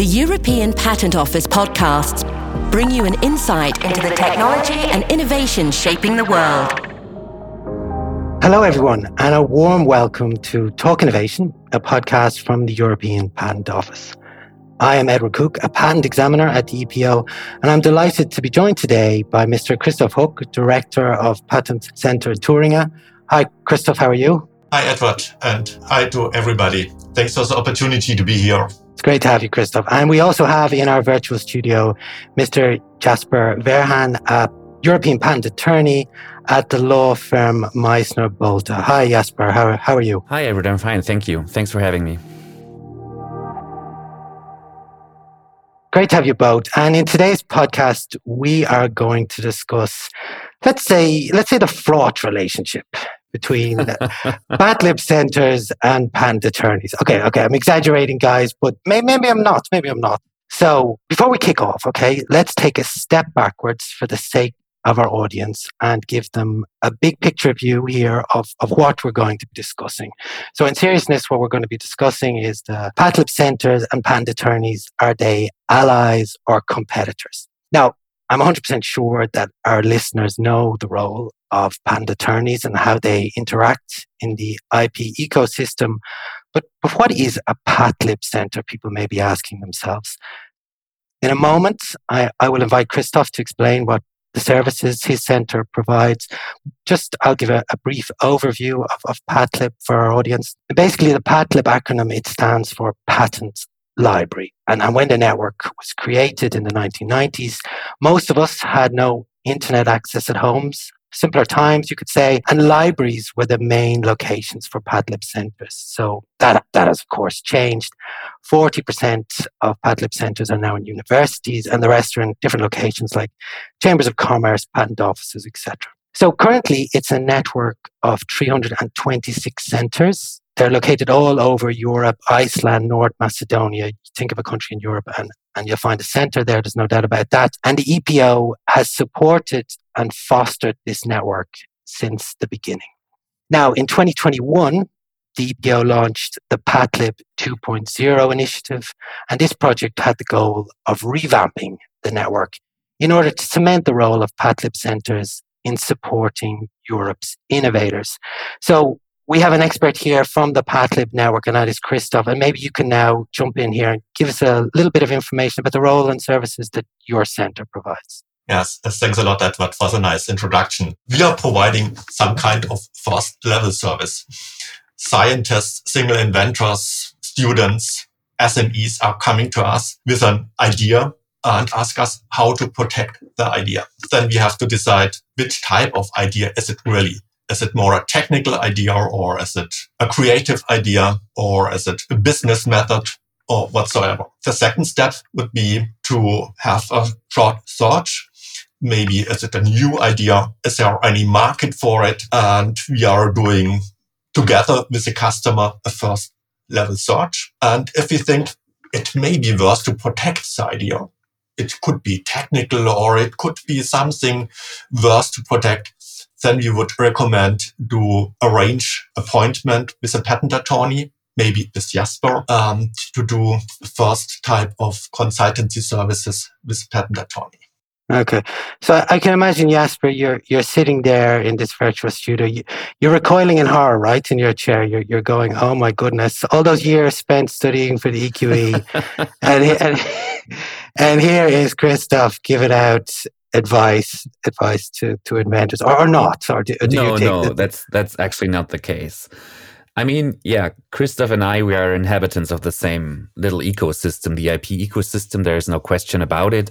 The European Patent Office podcasts bring you an insight into the technology and innovation shaping the world. Hello, everyone, and a warm welcome to Talk Innovation, a podcast from the European Patent Office. I am Edward Cook, a patent examiner at the EPO, and I'm delighted to be joined today by Mr. Christoph Hoock, Director of Patent Center Thuringia. Hi, Christoph, how are you? Hi, Edward, and hi to everybody. Thanks for the opportunity to be here. It's great to have you, Christoph. And we also have in our virtual studio Mr. Jasper Verhan, a European patent attorney at the law firm Meissner Bolte. Hi, Jasper. How, how are you? Hi, Edward. I'm fine. Thank you. Thanks for having me. Great to have you both. And in today's podcast, we are going to discuss, let's say, let's say the fraught relationship between patent centers and patent attorneys. Okay, okay, I'm exaggerating, guys, but may, maybe I'm not. Maybe I'm not. So before we kick off, okay, let's take a step backwards for the sake of our audience and give them a big picture view here of, of what we're going to be discussing. So in seriousness, what we're going to be discussing is the patent centers and patent attorneys, are they allies or competitors? Now, I'm 100% sure that our listeners know the role of patent attorneys and how they interact in the IP ecosystem. But, but what is a patent center? People may be asking themselves. In a moment, I, I will invite Christoph to explain what the services his center provides. Just I'll give a, a brief overview of, of PATLIB for our audience. Basically, the PATLIB acronym, it stands for Patent Library. And, and when the network was created in the 1990s, most of us had no internet access at homes simpler times, you could say, and libraries were the main locations for PATLIB centers. So that, that has, of course, changed. 40% of PATLIB centers are now in universities, and the rest are in different locations like chambers of commerce, patent offices, etc. So currently, it's a network of 326 centers. They're located all over Europe, Iceland, North Macedonia. You think of a country in Europe, and and you'll find a center there. There's no doubt about that. And the EPO has supported and fostered this network since the beginning. Now, in 2021, the EPO launched the PATLIB 2.0 initiative, and this project had the goal of revamping the network in order to cement the role of PATLIB centers in supporting Europe's innovators. So we have an expert here from the PATLIB network, and that is Christoph. And maybe you can now jump in here and give us a little bit of information about the role and services that your center provides. Yes, uh, thanks a lot, Edward, for the nice introduction. We are providing some kind of first level service. Scientists, single inventors, students, SMEs are coming to us with an idea and ask us how to protect the idea. Then we have to decide which type of idea is it really is it more a technical idea or is it a creative idea or is it a business method or whatsoever? The second step would be to have a short search. Maybe is it a new idea? Is there any market for it? And we are doing together with the customer a first level search. And if we think it may be worth to protect the idea, it could be technical or it could be something worth to protect then we would recommend to arrange appointment with a patent attorney, maybe with Jasper, um, to do the first type of consultancy services with patent attorney. Okay, so I can imagine Jasper, you're you're sitting there in this virtual studio. You, you're recoiling in horror, right, in your chair. You're you're going, oh my goodness, all those years spent studying for the EQE, and, and and here is Christoph giving out advice advice to to inventors or, or not? Or do, do no no that? that's that's actually not the case. I mean yeah christoph and i we are inhabitants of the same little ecosystem the ip ecosystem. There is no question about it.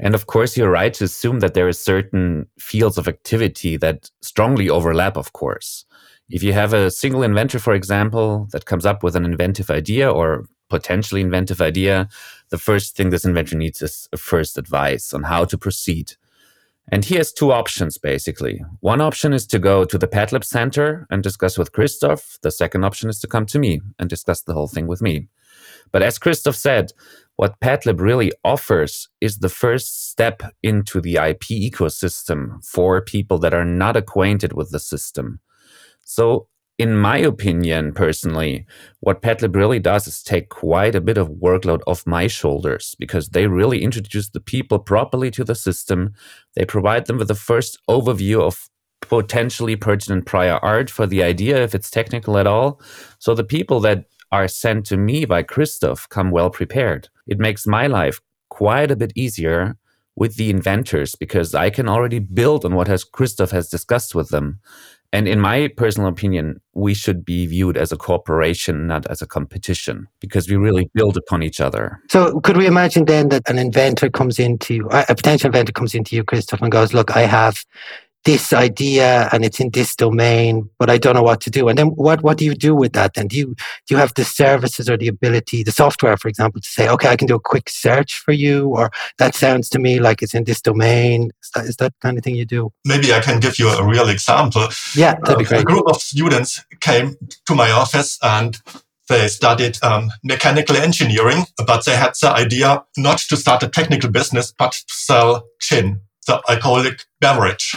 And of course you're right to assume that there are certain fields of activity that strongly overlap of course if you have a single inventor for example that comes up with an inventive idea or potentially inventive idea, the first thing this inventor needs is a first advice on how to proceed. And he has two options basically. One option is to go to the PatLab Center and discuss with Christoph. The second option is to come to me and discuss the whole thing with me. But as Christoph said, what PatLab really offers is the first step into the IP ecosystem for people that are not acquainted with the system. So in my opinion, personally, what PATLIB really does is take quite a bit of workload off my shoulders because they really introduce the people properly to the system. They provide them with the first overview of potentially pertinent prior art for the idea if it's technical at all. So the people that are sent to me by Christoph come well prepared. It makes my life quite a bit easier with the inventors because I can already build on what has Christoph has discussed with them. And in my personal opinion, we should be viewed as a cooperation, not as a competition, because we really build upon each other. So, could we imagine then that an inventor comes into a potential inventor comes into you, Christoph, and goes, "Look, I have this idea and it's in this domain, but I don't know what to do. And then what, what do you do with that? Then do you, do you have the services or the ability, the software, for example, to say, okay, I can do a quick search for you, or that sounds to me like it's in this domain. Is that, is that kind of thing you do? Maybe I can give you a real example. Yeah, that'd be great. A group of students came to my office and they studied um, mechanical engineering, but they had the idea not to start a technical business, but to sell gin the alcoholic beverage.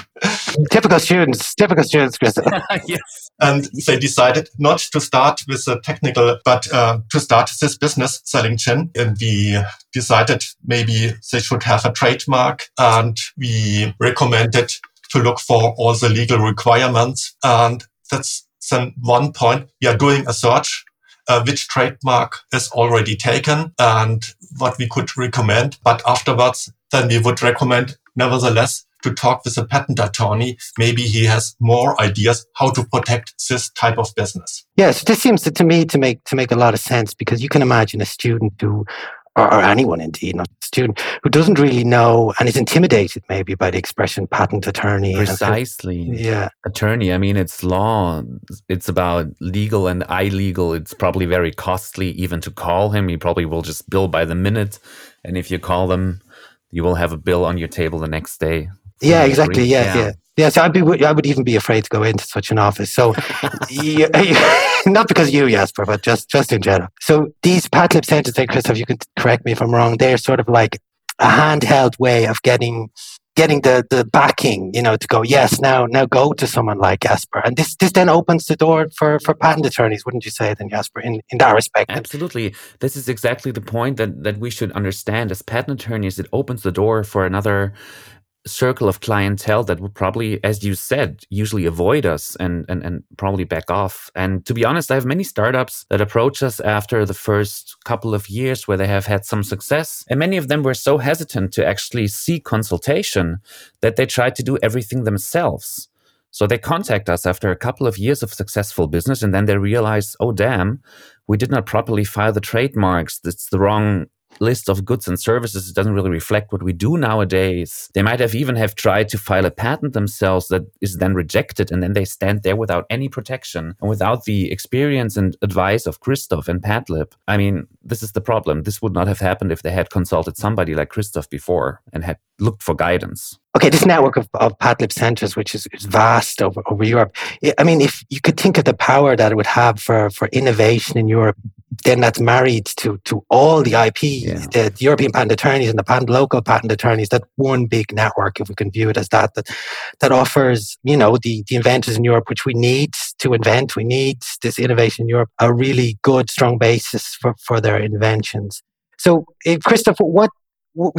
Typical students, typical students, Chris. yes. And they decided not to start with a technical, but uh, to start this business selling gin. And we decided maybe they should have a trademark and we recommended to look for all the legal requirements. And that's then one point. We are doing a search uh, which trademark is already taken and what we could recommend. But afterwards, then we would recommend nevertheless to talk with a patent attorney. Maybe he has more ideas how to protect this type of business. Yes, this seems to, to me to make to make a lot of sense because you can imagine a student who or, or, anyone indeed, not a student, who doesn't really know and is intimidated maybe by the expression patent attorney. Precisely. yeah. Attorney, I mean, it's law. It's about legal and illegal. It's probably very costly even to call him. He probably will just bill by the minute. And if you call them, you will have a bill on your table the next day. Yeah, exactly. Yeah, yeah, yeah. So I'd be, I would even be afraid to go into such an office. So, you, not because of you, Jasper, but just, just in general. So these PATLIB centers, Christoph, you can correct me if I'm wrong. They're sort of like a handheld way of getting getting the the backing, you know, to go, yes, now now go to someone like Jasper. And this this then opens the door for for patent attorneys, wouldn't you say then, Jasper, in, in that respect? Absolutely. This is exactly the point that that we should understand as patent attorneys. It opens the door for another circle of clientele that would probably, as you said, usually avoid us and, and, and probably back off. And to be honest, I have many startups that approach us after the first couple of years where they have had some success. And many of them were so hesitant to actually seek consultation that they tried to do everything themselves. So they contact us after a couple of years of successful business and then they realize, oh, damn, we did not properly file the trademarks. That's the wrong list of goods and services it doesn't really reflect what we do nowadays. They might have even have tried to file a patent themselves that is then rejected and then they stand there without any protection and without the experience and advice of christoph and PATLIB. I mean this is the problem. This would not have happened if they had consulted somebody like christoph before and had looked for guidance. Okay, this network of, of PATLIB centers, which is, is vast over, over Europe. I mean, if you could think of the power that it would have for, for innovation in Europe, then that's married to, to all the IP, yeah. the, the, European patent attorneys and the patent, local patent attorneys, that one big network, if we can view it as that, that, that offers, you know, the, the inventors in Europe, which we need to invent. We need this innovation in Europe, a really good, strong basis for, for their inventions. So, eh, Christopher, what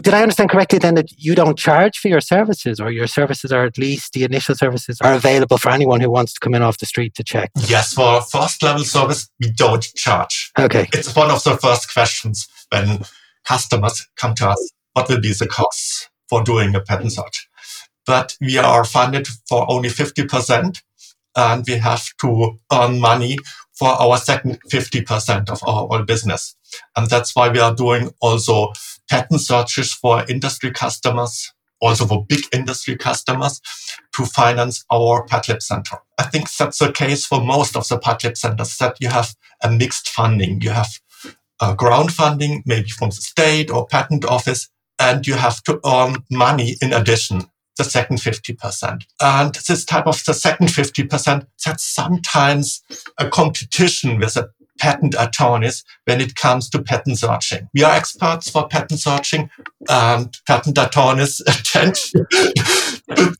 did I understand correctly then that you don't charge for your services or your services are at least the initial services are available for anyone who wants to come in off the street to check? Yes, for first level service, we don't charge. Okay. It's one of the first questions when customers come to us. What will be the costs for doing a patent search? But we are funded for only 50% and we have to earn money for our second 50% of our whole business. And that's why we are doing also patent searches for industry customers, also for big industry customers to finance our PATLIB Center. I think that's the case for most of the PATLIB centers that you have a mixed funding. You have a ground funding, maybe from the state or patent office, and you have to earn money in addition the second 50%. And this type of the second 50%, that's sometimes a competition with a patent attorneys when it comes to patent searching. We are experts for patent searching and patent attorneys tend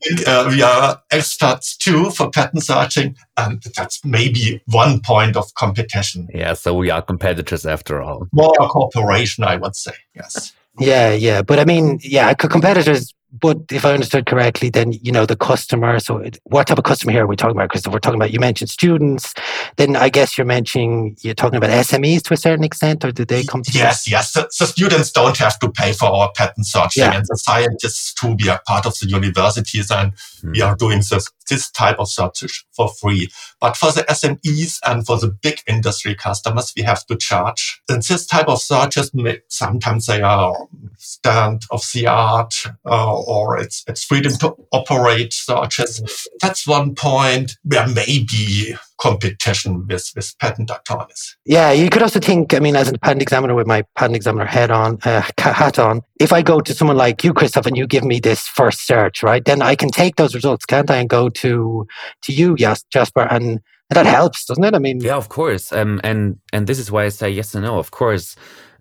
think uh, we are experts too for patent searching, and that's maybe one point of competition. Yeah, so we are competitors after all. More cooperation, I would say. Yes. Yeah, yeah, but I mean, yeah, competitors but if I understood correctly, then you know the customer. So, it, what type of customer here are we talking about, Christoph? We're talking about you mentioned students. Then I guess you're mentioning you're talking about SMEs to a certain extent, or do they come? To yes, yes. The, the, students don't have to pay for our patent searching, yeah. and the scientists too. We are part of the universities, and mm. we are doing this this type of search for free. But for the SMEs and for the big industry customers, we have to charge. And this type of searches, sometimes they are stand of the art. Uh, or its its freedom to operate searches. That's one point where maybe competition with, with patent attorneys. Yeah, you could also think, I mean, as a patent examiner with my patent examiner head on, uh, hat on, if I go to someone like you, Christoph, and you give me this first search, right, then I can take those results, can't I, and go to to you, yes, Jasper, and that helps, doesn't it? I mean, yeah, of course. Um, and and this is why I say yes and no. Of course,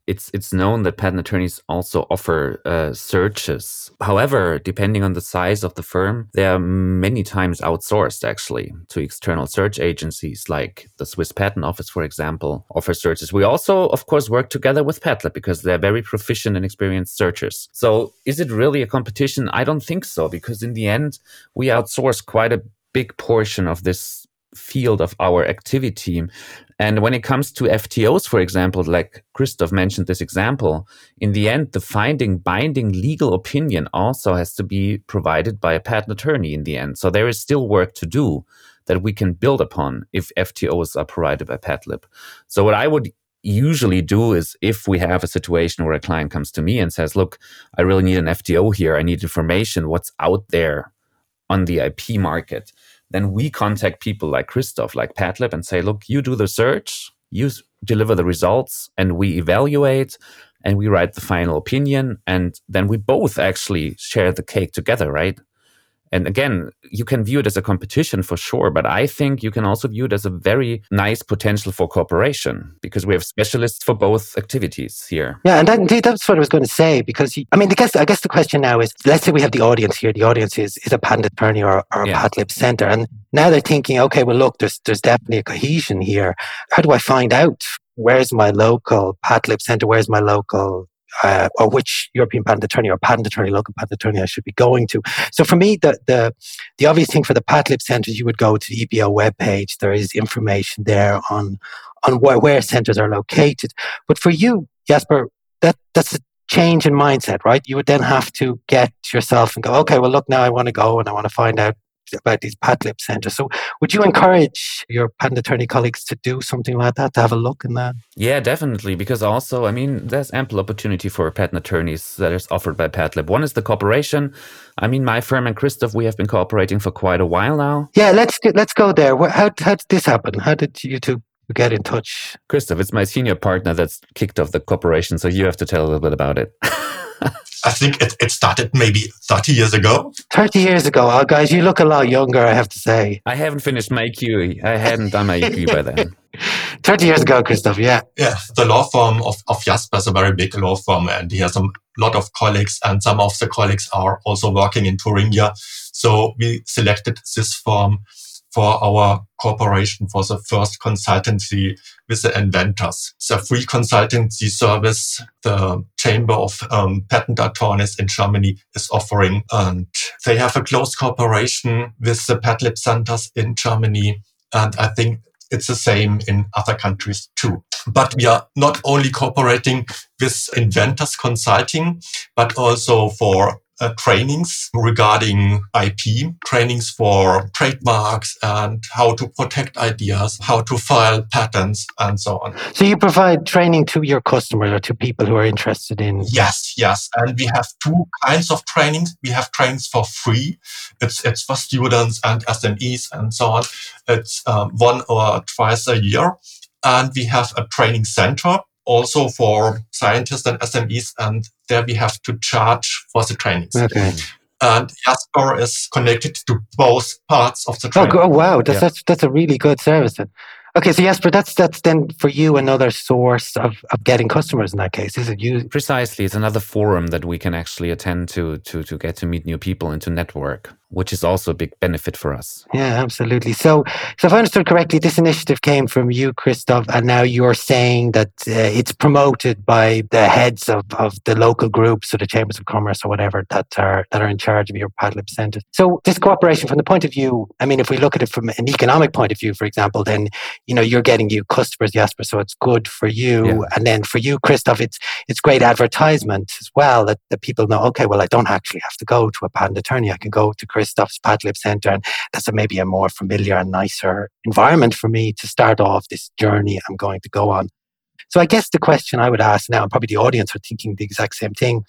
it's it's known that patent attorneys also offer uh, searches. However, depending on the size of the firm, they are many times outsourced actually to external search agencies like the Swiss Patent Office, for example, offer searches. We also, of course, work together with Patlab because they're very proficient and experienced searchers. So, is it really a competition? I don't think so because in the end, we outsource quite a big portion of this field of our activity. And when it comes to FTOs, for example, like Christoph mentioned this example, in the end, the finding binding legal opinion also has to be provided by a patent attorney in the end. So there is still work to do that we can build upon if FTOs are provided by Patlab. So what I would usually do is if we have a situation where a client comes to me and says, look, I really need an FTO here. I need information. What's out there on the IP market? Then we contact people like Christoph, like Patlab, and say, look, you do the search, you deliver the results, and we evaluate and we write the final opinion. And then we both actually share the cake together, right? And again, you can view it as a competition for sure, but I think you can also view it as a very nice potential for cooperation because we have specialists for both activities here. Yeah, and that, that's what I was going to say because I mean, I guess I guess the question now is: let's say we have the audience here. The audience is is a patent attorney or, or a yeah. Patlab center, and now they're thinking, okay, well, look, there's there's definitely a cohesion here. How do I find out? Where's my local Patlab center? Where's my local uh, or which European patent attorney or patent attorney, local patent attorney I should be going to. So for me, the the, the obvious thing for the Patlab centers, you would go to the EPO webpage. There is information there on on where, where centers are located. But for you, Jasper, that that's a change in mindset, right? You would then have to get yourself and go, okay, well, look, now I want to go and I want to find out about these Patlab centers. So, would you encourage your patent attorney colleagues to do something like that, to have a look in that? Yeah, definitely. Because also, I mean, there's ample opportunity for patent attorneys that is offered by Patlab. One is the cooperation. I mean, my firm and Christoph, we have been cooperating for quite a while now. Yeah, let's let's go there. How how did this happen? How did you two get in touch? Christoph, it's my senior partner that's kicked off the cooperation, so you have to tell a little bit about it. I think it, it started maybe 30 years ago. 30 years ago. Oh, guys, you look a lot younger, I have to say. I haven't finished my EQE. I hadn't done my EQE by then. 30 years ago, Christoph, yeah. Yeah, the law firm of, of Jasper is a very big law firm and he has a lot of colleagues and some of the colleagues are also working in Thuringia. So we selected this firm for our cooperation for the first consultancy with the inventors. It's a free consultancy service the Chamber of um, Patent Attorneys in Germany is offering. And they have a close cooperation with the Patlab centers in Germany. And I think it's the same in other countries too. But we are not only cooperating with inventors consulting, but also for uh, trainings regarding IP, trainings for trademarks and how to protect ideas, how to file patents, and so on. So you provide training to your customers or to people who are interested in? Yes, yes. And we have two kinds of trainings. We have trainings for free. It's, it's for students and SMEs and so on. It's um, one or twice a year. And we have a training center also for scientists and SMEs, and there we have to charge for the trainings. Okay. Mm-hmm. And Jasper is connected to both parts of the oh, training. Oh, oh wow, that's, yeah. that's that's a really good service. Then. Okay, so Jasper, that's that's then for you another source of, of getting customers in that case, is it? You precisely, it's another forum that we can actually attend to to to get to meet new people and to network. Which is also a big benefit for us. Yeah, absolutely. So, so if I understood correctly, this initiative came from you, Christoph, and now you're saying that uh, it's promoted by the heads of, of the local groups or the chambers of commerce or whatever that are that are in charge of your PATLIB centers. So, this cooperation from the point of view, I mean, if we look at it from an economic point of view, for example, then you know you're getting you customers, Jasper, so it's good for you, yeah. and then for you, Christoph, it's it's great advertisement as well that, that people know. Okay, well, I don't actually have to go to a patent attorney. I can go to Christoph's PATLIB Center, and that's a, maybe a more familiar and nicer environment for me to start off this journey I'm going to go on. So I guess the question I would ask now, and probably the audience are thinking the exact same thing,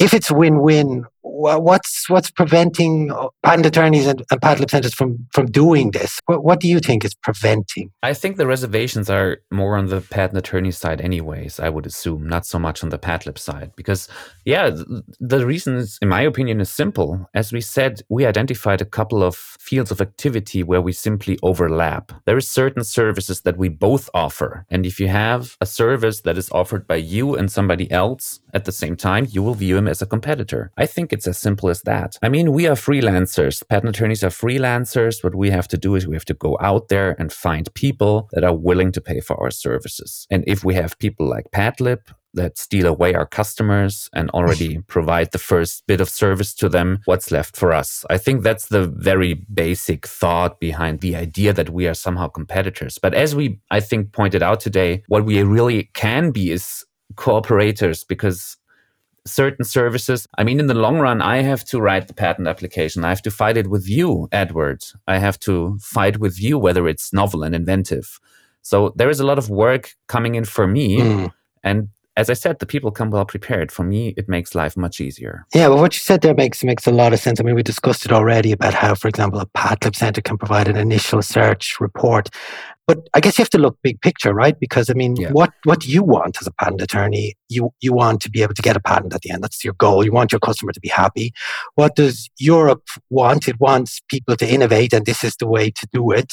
if it's win-win, what's what's preventing uh, patent attorneys and, and patent centers from from doing this? What, what, do you think is preventing? I think the reservations are more on the patent attorney side, anyways. I would assume not so much on the patent side, because yeah, the, the reason is, in my opinion, is simple. As we said, we identified a couple of fields of activity where we simply overlap. There are certain services that we both offer, and if you have a service that is offered by you and somebody else at the same time, you will view him as a competitor. I think it's as simple as that. I mean, we are freelancers. Patent attorneys are freelancers. What we have to do is we have to go out there and find people that are willing to pay for our services. And if we have people like PATLIB that steal away our customers and already provide the first bit of service to them, what's left for us? I think that's the very basic thought behind the idea that we are somehow competitors. But as we, I think, pointed out today, what we really can be is cooperators because certain services. I mean, in the long run, I have to write the patent application. I have to fight it with you, Edward. I have to fight with you whether it's novel and inventive. So there is a lot of work coming in for me. Mm. And as I said, the people come well prepared. For me, it makes life much easier. Yeah, well, what you said there makes makes a lot of sense. I mean, we discussed it already about how, for example, a PATLIB Center can provide an initial search report. But I guess you have to look big picture, right? Because I mean, yeah. what what do you want as a patent attorney? You you want to be able to get a patent at the end. That's your goal. You want your customer to be happy. What does Europe want? It wants people to innovate, and this is the way to do it.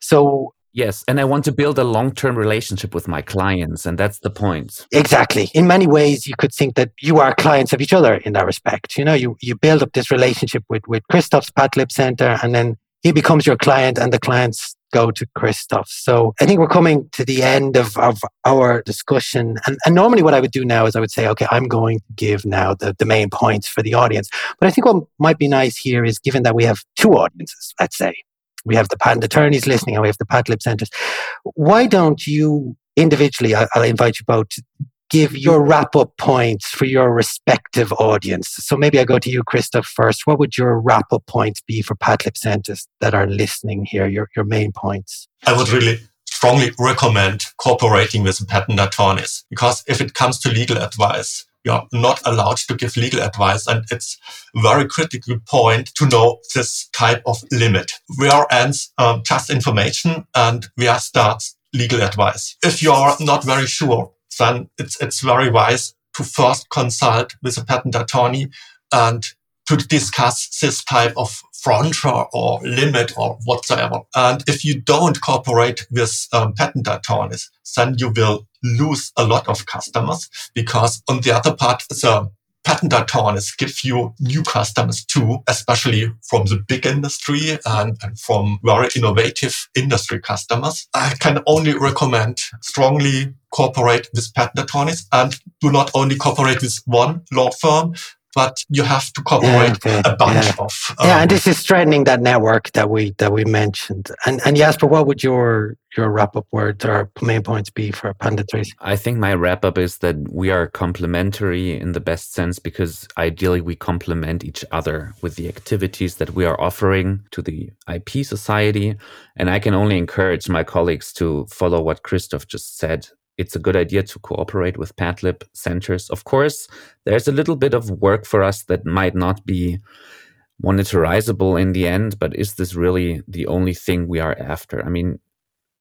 So Yes, and I want to build a long-term relationship with my clients, and that's the point. Exactly. In many ways, you could think that you are clients of each other in that respect. You know, you you build up this relationship with with Christoph's PATLIB Center, and then he becomes your client, and the clients go to Christoph. So I think we're coming to the end of, of our discussion. And, and normally what I would do now is I would say, okay, I'm going to give now the, the main points for the audience. But I think what might be nice here is given that we have two audiences, let's say, we have the patent attorneys listening and we have the PATLIB centers. Why don't you individually, I, will invite you both to give your wrap up points for your respective audience. So maybe I go to you, Christoph, first. What would your wrap up points be for PATLIB centers that are listening here, your, your main points? I would really strongly recommend cooperating with patent attorneys because if it comes to legal advice, you're not allowed to give legal advice. And it's a very critical point to know this type of limit. Where ends um, just information and where starts legal advice. If you're not very sure, then it's, it's very wise to first consult with a patent attorney and to discuss this type of frontier or limit or whatsoever. And if you don't cooperate with um, patent attorneys, then you will lose a lot of customers because on the other part, the patent attorneys give you new customers too, especially from the big industry and, and, from very innovative industry customers. I can only recommend strongly cooperate with patent attorneys and do not only cooperate with one law firm, but you have to cooperate yeah, okay. a bunch yeah. of. Um, yeah, and this is strengthening that network that we that we mentioned. And and Jasper, what would your your wrap up words or main points be for Patent Attorneys? I think my wrap up is that we are complementary in the best sense because ideally we complement each other with the activities that we are offering to the IP society. And I can only encourage my colleagues to follow what Christoph just said it's a good idea to cooperate with PATLIB centers. Of course, there's a little bit of work for us that might not be monetizable in the end, but is this really the only thing we are after? I mean,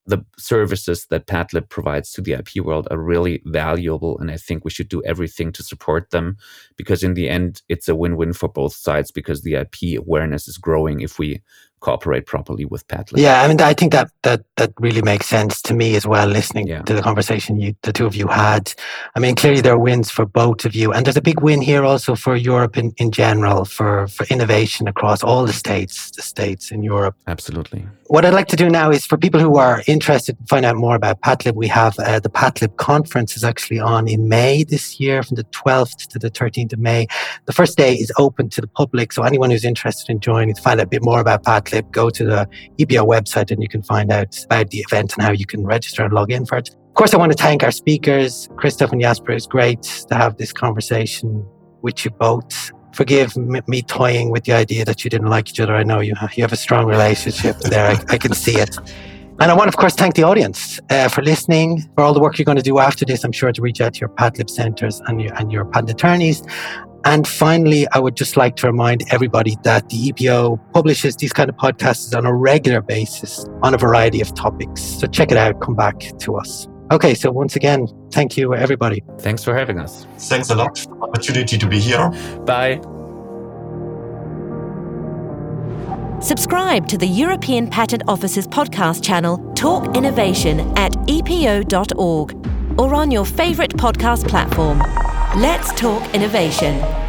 the services that PATLIB provides to the IP world are really valuable, and I think we should do everything to support them because in the end, it's a win-win for both sides because the IP awareness is growing if we cooperate properly with PATLIB. Yeah, I mean, I think that that that really makes sense to me as well. Listening Yeah. to the conversation you, the two of you had, I mean, clearly there are wins for both of you, and there's a big win here also for Europe in, in general for for innovation across all the states, the states in Europe. Absolutely. What I'd like to do now is for people who are interested to find out more about PATLIB, we have uh, the PATLIB conference is actually on in May this year from the 12th to the 13th of May. The first day is open to the public. So anyone who's interested in joining to find out a bit more about PATLIB, go to the EPO website and you can find out about the event and how you can register and log in for it. Of course, I want to thank our speakers, Christoph and Jasper. It's great to have this conversation with you both forgive me toying with the idea that you didn't like each other. I know you have, you have a strong relationship there. I, I can see it. And I want, of course, thank the audience uh, for listening, for all the work you're going to do after this. I'm sure to reach out to your PATLIB centres and your, and your patent attorneys. And finally, I would just like to remind everybody that the EPO publishes these kind of podcasts on a regular basis on a variety of topics. So check it out, come back to us. Okay, so once again, thank you, everybody. Thanks for having us. Thanks a lot for the opportunity to be here. Bye. Subscribe to the European Patent Office's podcast channel, Talk Innovation, at epo.org or on your favourite podcast platform. Let's talk innovation.